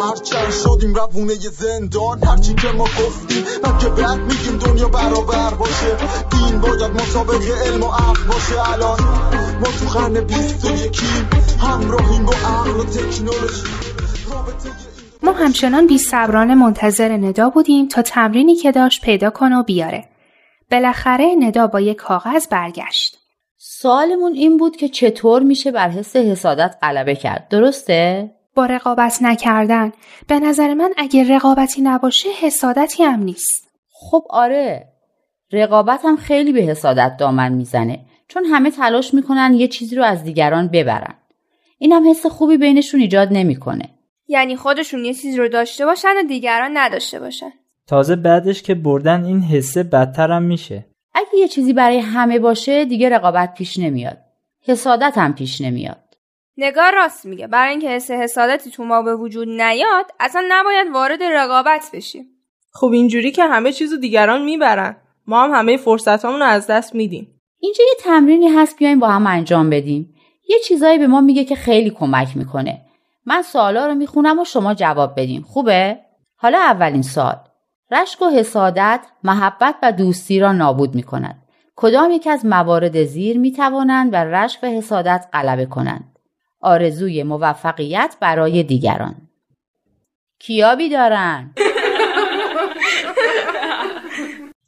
هرچند شدیم روونه زندان هرچی که ما گفتیم که بعد میگیم دنیا برابر باشه دین باید مطابق علم و عقل باشه الان ما تو قرن بیست و یکیم همراهیم با عقل و تکنولوژی ما همچنان بی صبرانه منتظر ندا بودیم تا تمرینی که داشت پیدا کنه و بیاره. بالاخره ندا با یک کاغذ برگشت. سوالمون این بود که چطور میشه بر حس حسادت غلبه کرد درسته؟ با رقابت نکردن. به نظر من اگه رقابتی نباشه حسادتی هم نیست. خب آره رقابت هم خیلی به حسادت دامن می‌زنه چون همه تلاش می‌کنن یه چیزی رو از دیگران ببرن. این هم حس خوبی بینشون ایجاد نمی‌کنه. یعنی خودشون یه چیزی رو داشته باشن و دیگران نداشته باشن. تازه بعدش که بردن این حسه بدتر هم میشه. اگه یه چیزی برای همه باشه دیگه رقابت پیش نمیاد. حسادت هم پیش نمیاد. نگار راست میگه. برای اینکه حس حسادتی تو ما به وجود نیاد اصلا نباید وارد رقابت بشیم. خب اینجوری که همه چیزو دیگران می‌برن. ما هم همه فرصتامون رو از دست میدیم. اینجا یه تمرینی هست بیایم با هم انجام بدیم. یه چیزایی به ما میگه که خیلی کمک می‌کنه. من سوالا رو می‌خونم و شما جواب بدین. خوبه؟ حالا اولین سال رشک و حسادت محبت و دوستی را نابود می‌کند. کدام یک از موارد زیر می‌توانند و رشک و حسادت غلبه کنند؟ آرزوی موفقیت برای دیگران. کیابی دارن؟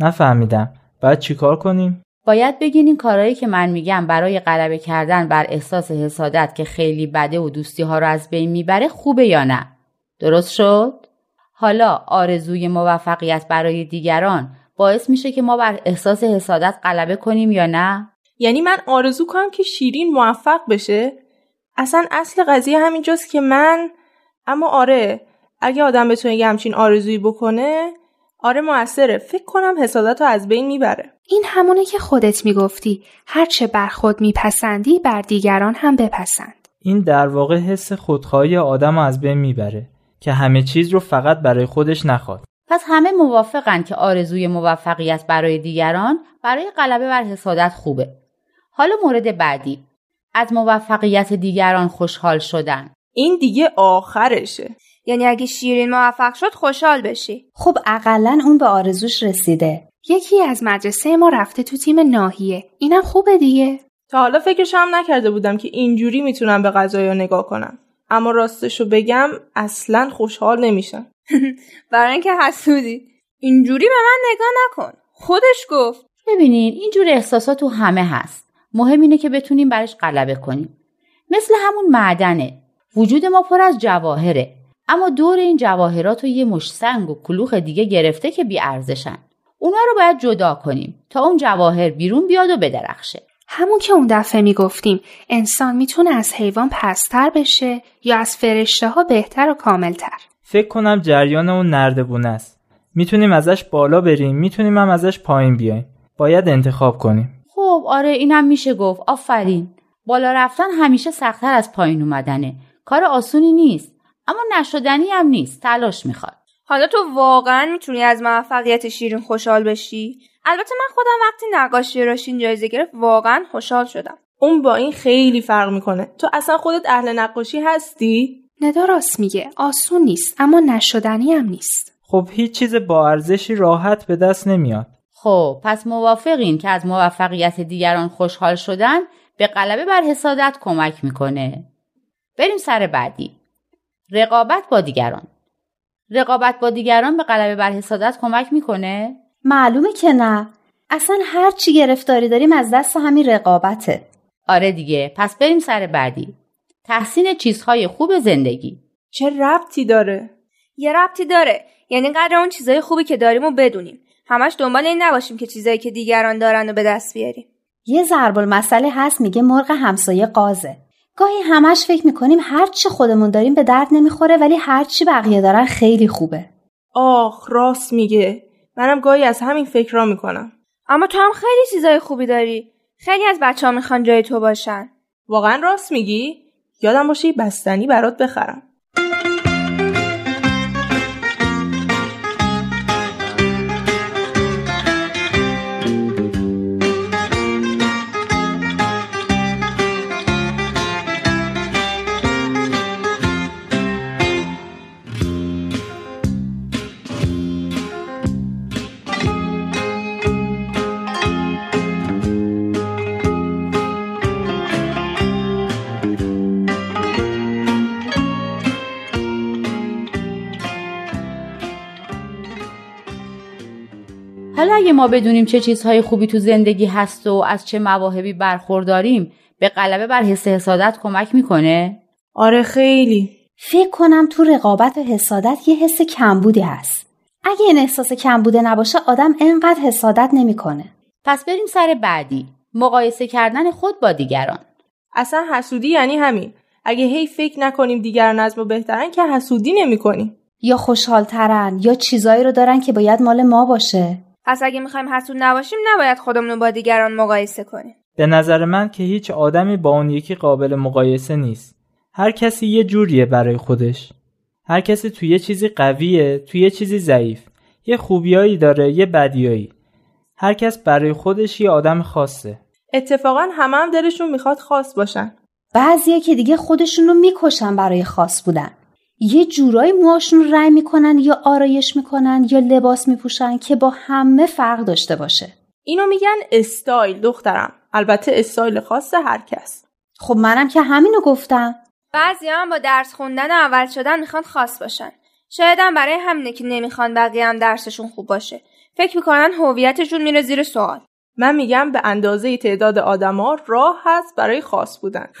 نفهمیدم. باید چیکار کنیم؟ باید بگین این کارهایی که من میگم برای غلبه کردن بر احساس حسادت که خیلی بده و دوستی ها رو از بین می‌بره خوبه یا نه؟ درست شد؟ حالا آرزوی موفقیت برای دیگران باعث میشه که ما بر احساس حسادت غلبه کنیم یا نه؟ یعنی من آرزو کنم که شیرین موفق بشه؟ اصلا اصل قضیه همینجاست که من اما آره اگه آدم بتونه یه همچین آرزویی بکنه آره موثره. فکر کنم حسادت رو از بین می‌بره. این همونه که خودت می‌گفتی. هرچه بر خود میپسندی بر دیگران هم بپسند. این در واقع حس خودخواهی آدم رو از بین می‌بره که همه چیز رو فقط برای خودش نخواد. پس همه موافقن که آرزوی موفقیت برای دیگران برای غلبه بر حسادت خوبه. حالا مورد بعدی. از موفقیت دیگران خوشحال شدن. این دیگه آخرشه. یعنی اگه شیرین موفق شد خوشحال بشی. خب اقلا اون به آرزوش رسیده. یکی از مدرسه ما رفته تو تیم ناهیه اینم خوبه دیگه. تا حالا فکرش هم نکرده بودم که اینجوری می‌تونم به غذایا نگاه کنم. اما راستشو بگم اصلا خوشحال نمیشم. برای اینکه حسودی. اینجوری به من نگاه نکن. خودش گفت. ببینین اینجور احساسات تو همه هست. مهم اینه که بتونیم برش غلبه کنیم. مثل همون معدنه. وجود ما پر از جواهره. اما دور این جواهرات رو یه مش سنگ و کلوخ دیگه گرفته که بی ارزشن. اونا رو باید جدا کنیم تا اون جواهر بیرون بیاد و بدرخشه. همون که اون دفعه می‌گفتیم انسان می‌تونه از حیوان پستر بشه یا از فرشته ها بهتر و کاملتر. فکر کنم جریان اون نردبونه است. می‌تونیم ازش بالا بریم می‌تونیم هم ازش پایین بیایم. باید انتخاب کنیم. خب آره اینم میشه گفت. آفرین. بالا رفتن همیشه سختتر از پایین اومدنه. کار آسونی نیست. اما نشدنی هم نیست. تلاش می‌خواد. حالا تو واقعا می‌تونی از موفقیت شیرین خوشحال بشی؟ البته من خودم وقتی نقاشی راشین جایزه گرفت واقعا خوشحال شدم. اون با این خیلی فرق می‌کنه. تو اصلا خودت اهل نقاشی هستی؟ ندا راست میگه. آسون نیست اما نشدنی هم نیست. خب هیچ چیز با ارزشی راحت به دست نمیاد. خب پس موافقین که از موفقیت دیگران خوشحال شدن به غلبه بر حسادت کمک می‌کنه. بریم سر بعدی. رقابت با دیگران. رقابت با دیگران به غلبه بر حسادت کمک می‌کنه؟ معلومه که نه. اصلا هر چی گرفتاری داریم از دست همین رقابته. آره دیگه پس بریم سر بعدی. تحسین چیزهای خوب زندگی. چه ربطی داره؟ یه ربطی داره. یعنی قدر اون چیزهای خوبی که داریم و بدونیم. همش دنبال این نباشیم که چیزایی که دیگران دارن رو به دست بیاریم. یه ضرب المثل هست میگه مرغ همسایه قازه. گاهی همش فکر می‌کنیم هر چی خودمون داریم به درد نمی‌خوره ولی هر چی بقیه دارن خیلی خوبه. آخ راست میگه. منم گاهی از همین فکر را می‌کنم. اما تو هم خیلی چیزای خوبی داری. خیلی از بچه ها می‌خوان جای تو باشن. واقعا راست میگی؟ یادم باشه بستنی برات بخرم. اگه ما بدونیم چه چیزهای خوبی تو زندگی هست و از چه مواهبی برخورداریم به غلبه بر حس حسادت کمک می‌کنه؟ آره خیلی. فکر کنم تو رقابت و حسادت یه حس کمبودی هست. اگه این احساس کمبوده نباشه آدم انقدر حسادت نمی‌کنه. پس بریم سر بعدی. مقایسه کردن خود با دیگران. اصلا حسودی یعنی همین. اگه هی فکر نکنیم دیگران از ما بهترن که حسودی نمی کنیم. یا خوشحالترن یا چیزایی رو دارن که باید مال ما باشه. پس اگه می‌خوایم حسود نباشیم نباید خودمون رو با دیگران مقایسه کنیم. به نظر من که هیچ آدمی با اون یکی قابل مقایسه نیست. هر کسی یه جوریه برای خودش. هر کسی توی یه چیزی قویه توی یه چیزی ضعیف. یه خوبیایی داره یه بدیایی. هر کس برای خودش یه آدم خاصه. اتفاقا همه هم دلشون می‌خواد خاص باشن. بعضیه که دیگه خودشون رو می‌کشن برای خاص بودن. یه جورایی موهاشون رو رنگ می‌کنن یا آرایش می‌کنن یا لباس میپوشن که با همه فرق داشته باشه. اینو میگن استایل دخترم. البته استایل خاص هر کس. خب منم که همینو گفتم. بعضی هم با درس خوندن و اول شدن می‌خوان خاص باشن. شاید هم برای همینه که نمی‌خوان بقیه هم درسشون خوب باشه. فکر می‌کنن هویتشون میره زیر سوال. من میگم به اندازه تعداد آدما راه هست برای خاص بودن.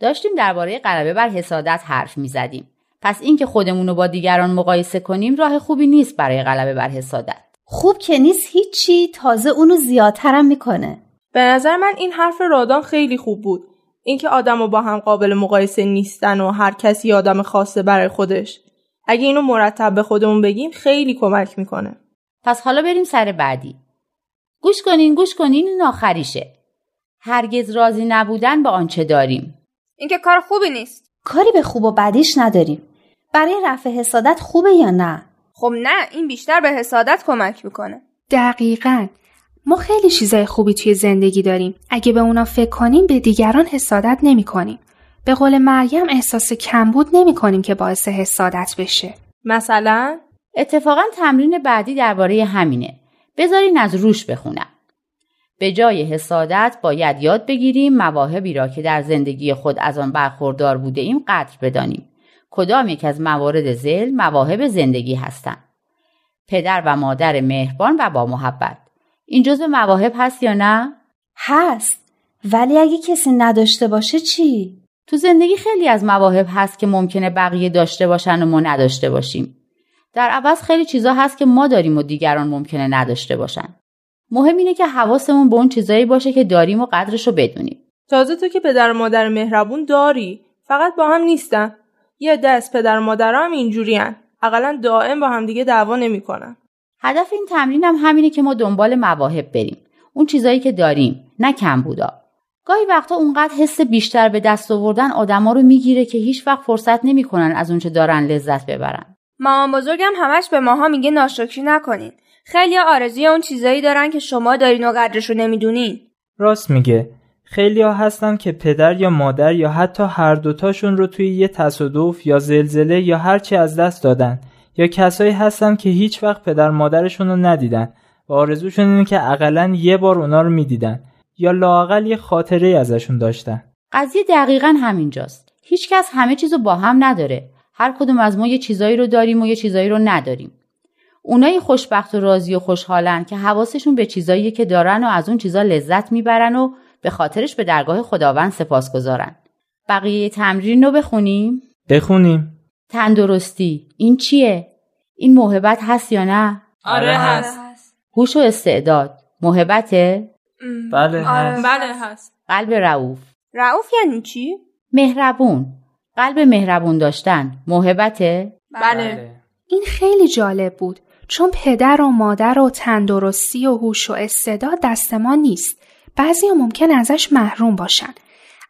داشتیم درباره غلبه بر حسادت حرف می‌زدیم. پس اینکه خودمون رو با دیگران مقایسه کنیم راه خوبی نیست برای غلبه بر حسادت. خوب که نیست هیچی تازه اونو زیادترم می‌کنه. به نظر من این حرف رادان خیلی خوب بود. اینکه آدم با هم قابل مقایسه نیستن و هر کسی آدم خاصه برای خودش. اگه اینو مرتب به خودمون بگیم خیلی کمک می‌کنه. پس حالا بریم سر بعدی. گوش کنین گوش کنین این آخریشه. هرگز راضی نبودن با آنچه داریم. این که کار خوبی نیست. کاری به خوب و بدیش نداریم. برای رفع حسادت خوبه یا نه؟ خب نه این بیشتر به حسادت کمک می‌کنه. دقیقا. ما خیلی چیزای خوبی توی زندگی داریم. اگه به اونا فکر کنیم به دیگران حسادت نمی کنیم. به قول مریم احساس کمبود نمی کنیم که باعث حسادت بشه. مثلا؟ اتفاقا تمرین بعدی درباره همینه. بذارین از روش بخونم. به جای حسادت باید یاد بگیریم مواهبی را که در زندگی خود از آن برخوردار بوده ایم قدر بدانیم. کدام یک از موارد زل مواهب زندگی هستند؟ پدر و مادر مهربان و با محبت. این جزء مواهب هست یا نه؟ هست. ولی اگه کسی نداشته باشه چی؟ تو زندگی خیلی از مواهب هست که ممکنه بقیه داشته باشن و ما نداشته باشیم. در عوض خیلی چیزا هست که ما داریم و دیگران ممکنه نداشته باشن. مهم اینه که حواسمون به اون چیزایی باشه که داریم و قدرش رو بدونیم. تازه تو که پدر و مادر مهربون داری فقط با هم نیستن. یه دست پدر و مادر هم اینجورین. اقلا دائم با هم دیگه دعوا نمی‌کنن. هدف این تمرین هم همینه که ما دنبال مواهب بریم. اون چیزایی که داریم نه کم بودا گاهی وقتا اونقدر حس بیشتر به دست آوردن آدما رو می‌گیره که هیچ وقت فرصت نمی‌کنن از اونچه دارن لذت ببرن. مامان بزرگم همش به ماها میگه ناشکری نکنین. خیلی آرزوی اون چیزایی دارن که شما دارین و قدرش رو نمی‌دونین. راست میگه. خیلی ها هستن که پدر یا مادر یا حتی هر دوتاشون رو توی یه تصادف یا زلزله یا هرچی از دست دادن. یا کسایی هستن که هیچ وقت پدر مادرشون رو ندیدن و آرزوشون اینه که اقلا یه بار اونا رو می‌دیدن یا لاقل یه خاطره ازشون داشتن. قضیه دقیقا همینجاست. هیچکس همه چیزو با هم نداره. هر کدوم از ما یه چیزایی رو داریم و یه چیزایی رو نداریم. اونایی خوشبخت و راضی و خوشحالن که حواسشون به چیزایی که دارن و از اون چیزا لذت می‌برن و به خاطرش به درگاه خداوند سپاس گذارن. بقیه تمرین رو بخونیم؟ بخونیم. تندرستی این چیه؟ این محبت هست یا نه؟ آره هست. هوش و استعداد محبته؟ بله هست. بله هست. قلب رعوف. رعوف یعنی چی؟ مهربون. قلب مهربون داشتن محبته؟ بله. این خیلی جالب بود چون پدر و مادر و تندرستی و هوش و استعداد دست ما نیست. بعضی ممکن ازش محروم باشن.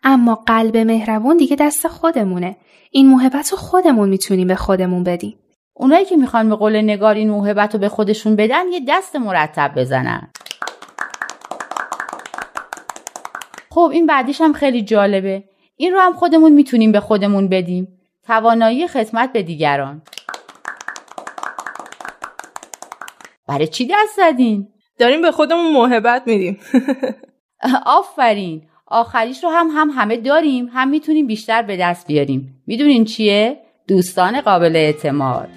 اما قلب مهربون دیگه دست خودمونه. این محبت رو خودمون می‌تونیم به خودمون بدیم. اونایی که می‌خوان به قول نگار این موهبت رو به خودشون بدن یه دست مرتب بزنن. خب این بعدیش هم خیلی جالبه. این رو هم خودمون می‌تونیم به خودمون بدیم. توانایی خدمت به دیگران. برای چی دست زدین؟ داریم به خودمون محبت میدیم. آفرین. آخریش رو هم هم همه داریم. هم می‌تونیم بیشتر به دست بیاریم. می‌دونین چیه؟ دوستان قابل اعتماد.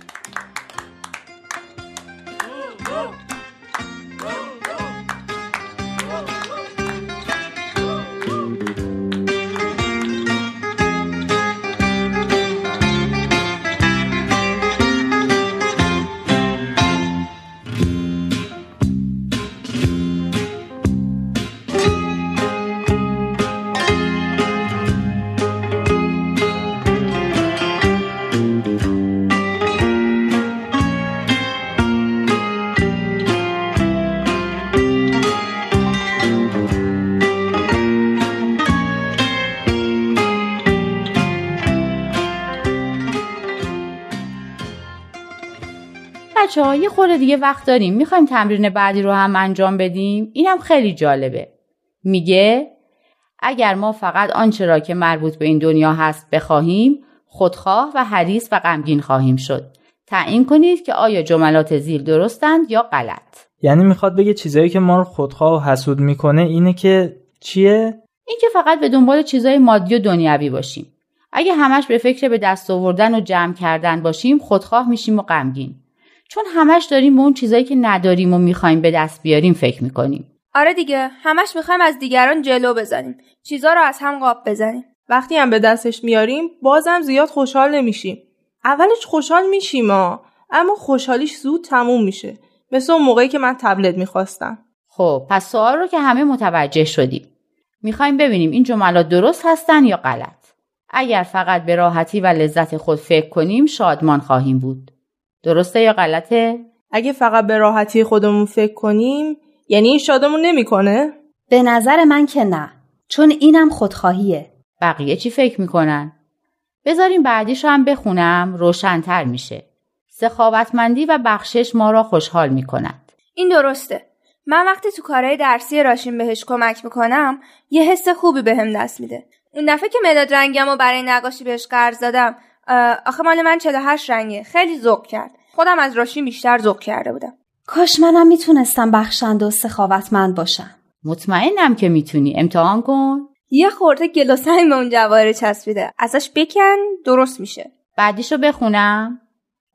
بچه ها یه خورده دیگه وقت داریم. می‌خوایم تمرین بعدی رو هم انجام بدیم. اینم خیلی جالبه. میگه اگر ما فقط آنچه را که مربوط به این دنیا هست بخواهیم خودخواه و حریص و غمگین خواهیم شد. تعیین کنید که آیا جملات زیل درستند یا غلط. یعنی می‌خواد بگه چیزایی که ما رو خودخواه و حسود می‌کنه اینه که چیه؟ اینکه فقط به دنبال چیزای مادی و دنیوی باشیم. اگه همش به فکر به دست آوردن و جمع کردن باشیم خودخواه میشیم و غمگین. چون همش داریم به اون چیزایی که نداریم و می‌خوایم به دست بیاریم فکر می‌کنیم. آره دیگه همش می‌خوایم از دیگران جلو بزنیم. چیزا رو از هم قاب بزنیم. وقتی هم به دستش میاریم بازم زیاد خوشحال نمیشیم. اولش خوشحال میشیم ها اما خوشحالیش زود تموم میشه. مثل اون موقعی که من تبلت می‌خواستم. خب پس سوال رو که همه متوجه شدیم. می‌خوایم ببینیم این جملات درست هستن یا غلط. اگر فقط به راحتی و لذت خود فکر کنیم شادمان خواهیم بود. درسته یا غلطه؟ اگه فقط به راحتی خودمون فکر کنیم یعنی این شادمون نمی‌کنه؟ به نظر من که نه چون اینم خودخواهیه. بقیه چی فکر می‌کنن؟ بذاریم بعدیش هم بخونم روشنتر میشه. سخاوتمندی و بخشش ما را خوشحال می‌کند. این درسته. من وقتی تو کارهای درسی راشین بهش کمک می‌کنم یه حس خوبی بهم دست میده. اون دفعه که مداد رنگم و برای نقاشی بهش قرض دادم آخه مال من 48 رنگه. خیلی ذوق کرد. خودم از راشین بیشتر ذوق کرده بودم. کاش منم می‌تونستم بخشنده و سخاوتمند باشم. مطمئنم که می‌تونی. امتحان کن. یه خورده گل و سنگ به اون جواهر چسبیده. ازش بکن درست میشه. بعدیشو بخونم.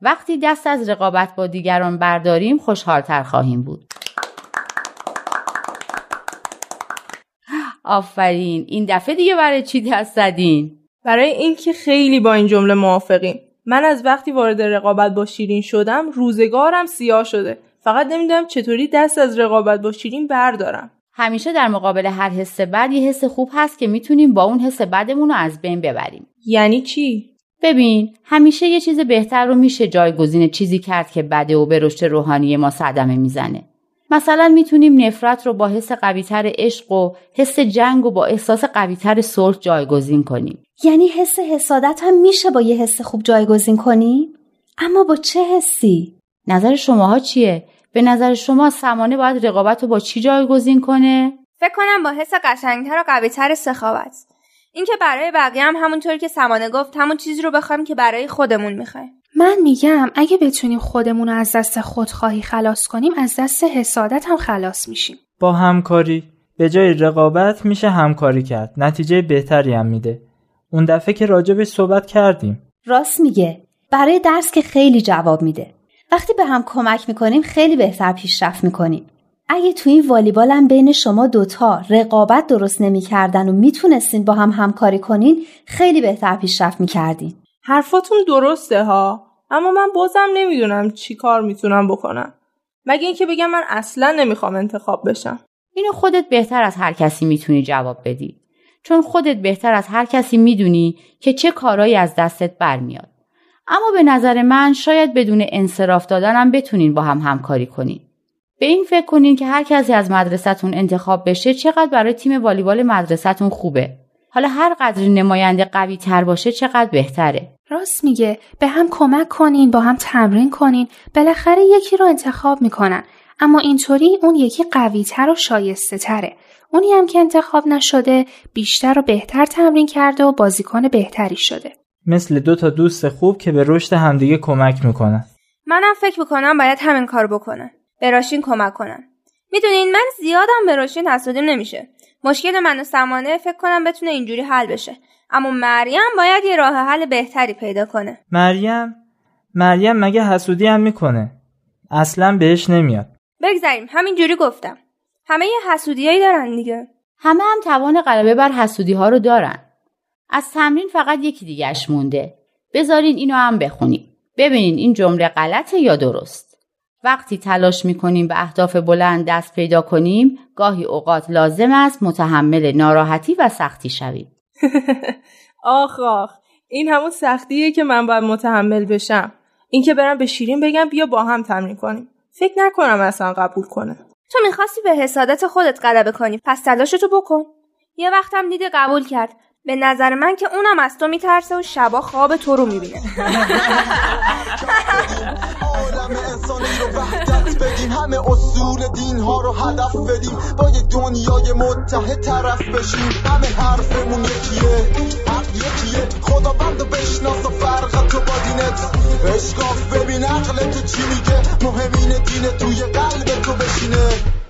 وقتی دست از رقابت با دیگران برداریم خوشحالتر خواهیم بود. آفرین. این دفعه دیگه برای چی دست زدین؟ برای اینکه خیلی با این جمله موافقیم. من از وقتی وارد رقابت با شیرین شدم روزگارم سیاه شده. فقط نمی‌دونم چطوری دست از رقابت با شیرین بردارم. همیشه در مقابل هر حس بد یه حس خوب هست که می‌تونیم با اون حس بدمون رو از بین ببریم. یعنی چی؟ ببین همیشه یه چیز بهتر رو میشه جایگزین چیزی کرد که بده و به رشد روحانی ما صدمه می‌زنه. مثلا می‌تونیم نفرت رو با حس قویتر عشق و حس جنگ و با احساس قویتر صلح جایگزین کنیم. یعنی حس حسادت هم میشه با یه حس خوب جایگزین کنیم؟ اما با چه حسی؟ نظر شماها چیه؟ به نظر شما سمانه باید رقابت رو با چی جایگزین کنه؟ فکر کنم با حس قشنگتر و قویتر سخاوت. اینکه برای بقیه هم همونطور که سمانه گفت همون چیزی رو بخوایم که برای خودمون می‌خوایم. من میگم اگه بتونیم خودمون رو از دست خودخواهی خلاص کنیم از دست حسادت هم خلاص میشیم. با همکاری. به جای رقابت میشه همکاری کرد. نتیجه بهتری هم میده. اون دفعه که راجبش صحبت کردیم. راست میگه. برای درس که خیلی جواب میده. وقتی به هم کمک می‌کنیم خیلی بهتر پیشرفت می‌کنیم. اگه تو این والیبال هم بین شما دوتا رقابت درست نمی‌کردن و می‌تونستین با هم همکاری کنین خیلی بهتر پیشرفت می‌کردین. حرفاتون درسته ها اما من بازم نمی‌دونم چی کار می‌تونم بکنم مگه اینکه بگم من اصلا نمی‌خوام انتخاب بشم اینو خودت بهتر از هر کسی می‌تونی جواب بدی چون خودت بهتر از هر کسی می‌دونی که چه کارایی از دستت برمیاد اما به نظر من شاید بدون انصراف دادنم بتونین با هم همکاری کنین. به این فکر کنین که هر کسی از مدرسهتون انتخاب بشه چقدر برای تیم والیبال مدرسهتون خوبه. حالا هر قدر نماینده قوی تر باشه چقدر بهتره. راست میگه به هم کمک کنین با هم تمرین کنین بالاخره یکی رو انتخاب می‌کنن. اما اینطوری اون یکی قوی تر و شایسته تره اونی هم که انتخاب نشده بیشتر و بهتر تمرین کرده و بازیکن بهتری شده. مثل دو تا دوست خوب که به رشد همدیگه کمک می‌کنن. منم فکر می‌کنم باید همین کار بکنن. به راشین کمک کنن. می‌دونین من زیادم به راشین حسودیم نمیشه. مشکل من و سمانه فکر کنم بتونه اینجوری حل بشه. اما مریم باید یه راه حل بهتری پیدا کنه. مریم؟ مریم مگه حسودی هم می‌کنه؟ اصلا بهش نمیاد. بگذاریم همینجوری گفتم. همه یه حسودیایی دارن دیگه. همه هم توان غلبه بر حسودی ها رو دارن. از تمرین فقط یکی دیگهش مونده. بذارین اینو هم بخونیم. ببینین این جمله غلطه یا درست. وقتی تلاش می‌کنیم به اهداف بلند دست پیدا کنیم گاهی اوقات لازم است متحمل ناراحتی و سختی شویم. آخ آخ این همون سختیه که من باید متحمل بشم. اینکه برم به شیرین بگم بیا با هم تمرین کنیم. فکر نکنم اصلا قبول کنه. تو می‌خواستی به حسادت خودت غلبه کنی. پس تلاشتو بکن. یه وقتم دیده قبول کرد. به نظر من که اونم از تو میترسه و شبا خواب تو رو می‌بینه. عالم انسانی رو وحدت بدیم همه اصول دین ها رو هدف بدیم با یک دنیای متحد طرف بشیم همه حرفمون یکیه حق یکیه خدا بند بشناس و فرق تو با دینت اشکاف ببین عقل تو چی میگه مهمین دین توی قلب تو بشینه.